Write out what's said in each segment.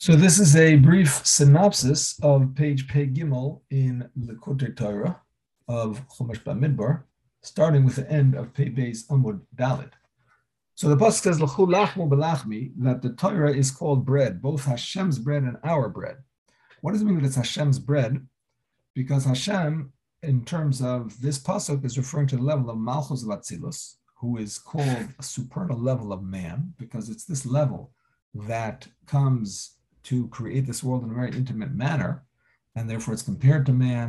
So this is a brief synopsis of page Pei Gimel in Likkutei Torah of Chumash Bamidbar, starting with the end of Pei Beis Amud Dalid. So the pasuk says L'chu lachmu belachmi that the Torah is called bread, both Hashem's bread and our bread. What does it mean that it's Hashem's bread? Because Hashem, in terms of this pasuk, is referring to the level of Malchus d'Atzilus, who is called a supernal level of man, because it's this level that comes to create this world in a very intimate manner, and therefore it's compared to man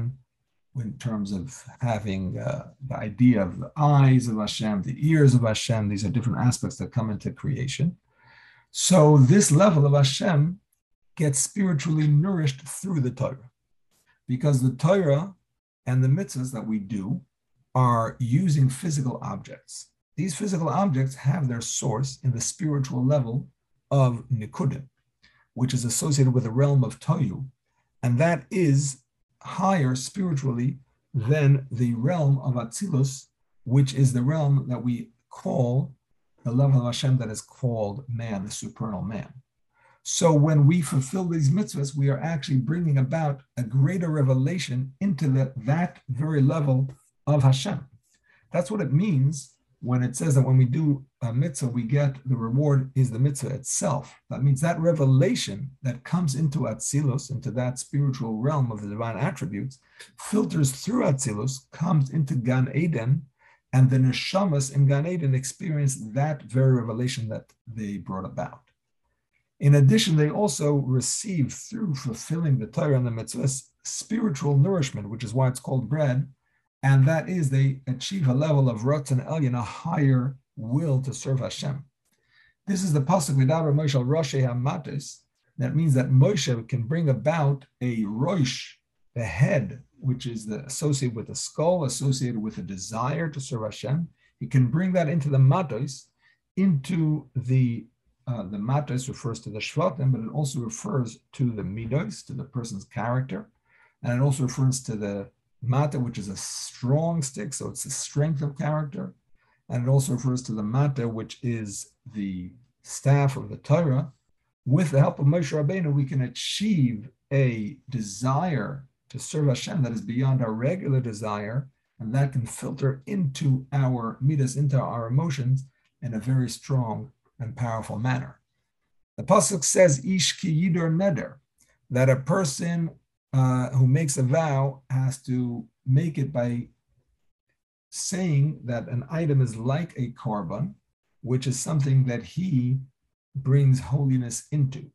in terms of having uh, the idea of the eyes of Hashem, the ears of Hashem. These are different aspects that come into creation. So this level of Hashem gets spiritually nourished through the Torah, because the Torah and the mitzvahs that we do are using physical objects. These physical objects have their source in the spiritual level of Nikudim which is associated with the realm of Tohu, and that is higher spiritually than the realm of Atzilus, which is the realm that we call the level of Hashem that is called man, the supernal man. So when we fulfill these mitzvahs, we are actually bringing about a greater revelation into the, that very level of Hashem. That's what it means when it says that when we do a mitzvah, we get the reward is the mitzvah itself. That means that revelation that comes into Atzilus, into that spiritual realm of the divine attributes, filters through Atzilus, comes into Gan Eden, and the neshamas in Gan Eden experience that very revelation that they brought about. In addition, they also receive through fulfilling the Torah and the mitzvahs spiritual nourishment, which is why it's called bread, and that is they achieve a level of Ratzon Elyon, a higher will to serve Hashem. This is the pasuk Vidaber Moshe Rosh Hamatis. That means that Moshe can bring about a Rosh, the head, which is the, associated with the skull, associated with a desire to serve Hashem. He can bring that into the Matos, into the uh, the Matos refers to the Shvatim, but it also refers to the Midos, to the person's character, and it also refers to the Mata, which is a strong stick, so it's the strength of character. And it also refers to the Mata, which is the staff of the Torah. With the help of Moshe Rabbeinu, we can achieve a desire to serve Hashem that is beyond our regular desire, and that can filter into our midas, into our emotions, in a very strong and powerful manner. The pasuk says, "Ish ki yidur neder," that a person uh, who makes a vow has to make it by saying that an item is like a korban, which is something that he brings holiness into.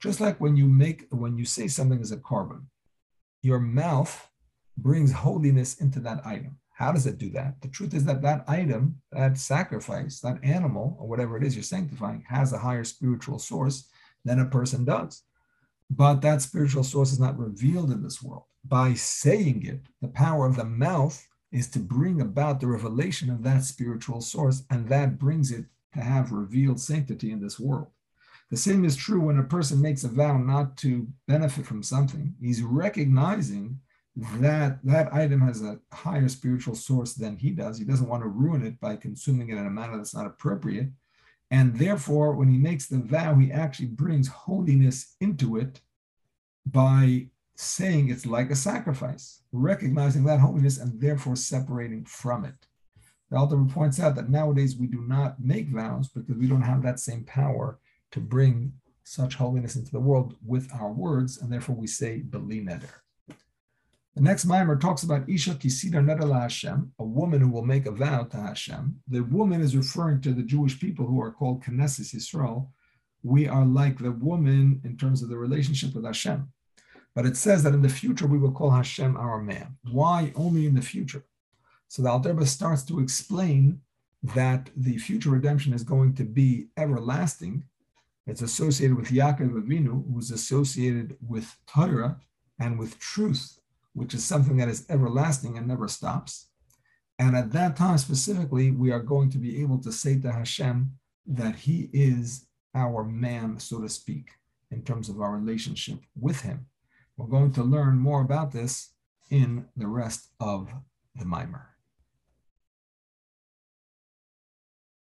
Just like when you make, when you say something is a korban, your mouth brings holiness into that item. How does it do that? The truth is that that item, that sacrifice, that animal, or whatever it is you're sanctifying, has a higher spiritual source than a person does but that spiritual source is not revealed in this world. By saying it, the power of the mouth is to bring about the revelation of that spiritual source, and that brings it to have revealed sanctity in this world. The same is true when a person makes a vow not to benefit from something. He's recognizing that that item has a higher spiritual source than he does. He doesn't want to ruin it by consuming it in a manner that's not appropriate. And therefore, when he makes the vow, he actually brings holiness into it by saying it's like a sacrifice, recognizing that holiness and therefore separating from it. The Alter points out that nowadays we do not make vows because we don't have that same power to bring such holiness into the world with our words, and therefore we say beli neder. The next maamar talks about Isha Kisida Nedala Hashem, a woman who will make a vow to Hashem. The woman is referring to the Jewish people who are called Knesset Yisrael. We are like the woman in terms of the relationship with Hashem. But it says that in the future we will call Hashem our man. Why only in the future? So the Alter starts to explain that the future redemption is going to be everlasting. It's associated with Yaakov Avinu, who's associated with Torah and with truth which is something that is everlasting and never stops. And at that time specifically, we are going to be able to say to Hashem that He is our man, so to speak, in terms of our relationship with Him. We're going to learn more about this in the rest of the Maamar.